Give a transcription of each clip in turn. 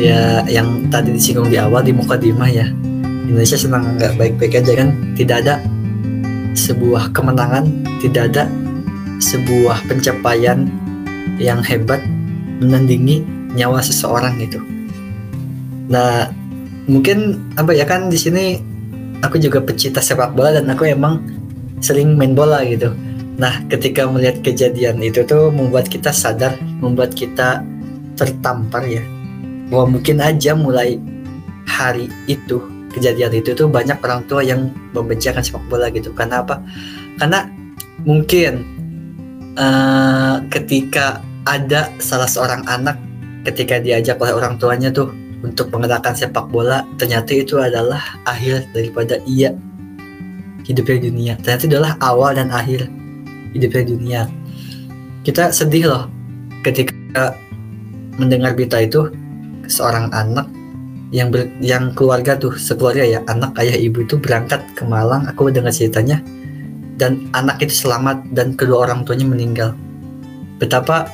ya yang tadi disinggung di awal di mukadimah ya. Indonesia senang nggak baik-baik aja kan? Tidak ada sebuah kemenangan tidak ada sebuah pencapaian yang hebat menandingi nyawa seseorang gitu. Nah mungkin apa ya kan di sini aku juga pecinta sepak bola dan aku emang sering main bola gitu. Nah ketika melihat kejadian itu tuh membuat kita sadar membuat kita tertampar ya bahwa mungkin aja mulai hari itu kejadian itu tuh banyak orang tua yang membenci akan sepak bola gitu. Karena apa? Karena mungkin uh, ketika ada salah seorang anak ketika diajak oleh orang tuanya tuh untuk mengenalkan sepak bola ternyata itu adalah akhir daripada ia hidupnya dunia. Ternyata itu adalah awal dan akhir hidupnya dunia. Kita sedih loh ketika mendengar berita itu seorang anak yang ber, yang keluarga tuh sekeluarga ya anak ayah ibu itu berangkat ke Malang aku dengar ceritanya dan anak itu selamat dan kedua orang tuanya meninggal. Betapa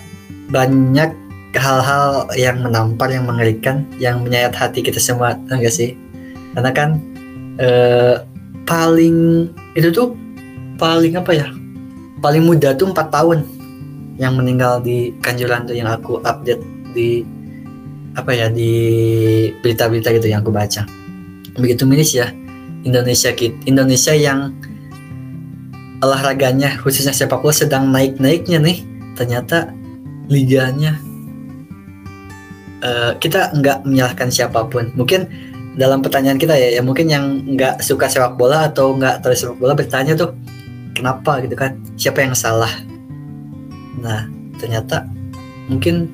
banyak hal-hal yang menampar yang mengerikan yang menyayat hati kita semua enggak sih? Karena kan eh, paling itu tuh paling apa ya? Paling muda tuh empat tahun yang meninggal di Kanjuran tuh yang aku update di apa ya di berita-berita gitu yang aku baca. Begitu miris ya Indonesia Indonesia yang olahraganya khususnya sepak bola sedang naik-naiknya nih ternyata liganya uh, kita nggak menyalahkan siapa pun. Mungkin dalam pertanyaan kita ya, ya mungkin yang nggak suka sepak bola atau nggak terus sepak bola bertanya tuh kenapa? gitu kan siapa yang salah? Nah ternyata mungkin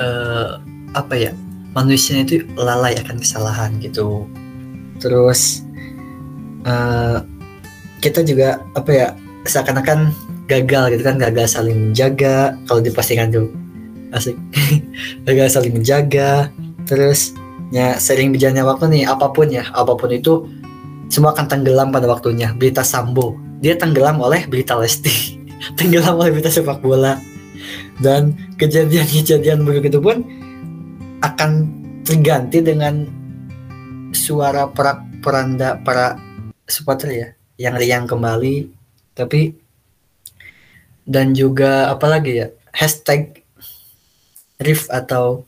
uh, apa ya manusia itu lalai akan kesalahan gitu. Terus uh, kita juga apa ya seakan-akan gagal gitu kan gagal saling menjaga. Kalau di postingan tuh asik. Gagal saling menjaga. Terus ya sering berjalannya waktu nih apa pun ya apa pun itu semua akan tenggelam pada waktunya. Berita Sambo. Dia tenggelam oleh berita Lesti. Tenggelam oleh berita sepak bola dan kejadian-kejadian begitu pun akan terganti dengan suara para peranda para supporter ya yang riang kembali. Tapi dan juga apalagi ya hashtag riff atau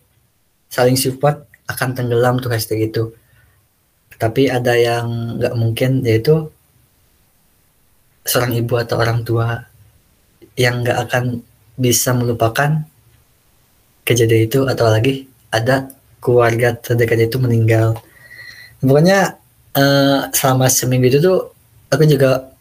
saling support akan tenggelam tuh hashtag itu. Tapi ada yang nggak mungkin yaitu seorang ibu atau orang tua yang nggak akan bisa melupakan kejadian itu atau lagi ada keluarga terdekat itu meninggal. Pokoknya uh, selama seminggu itu tuh aku juga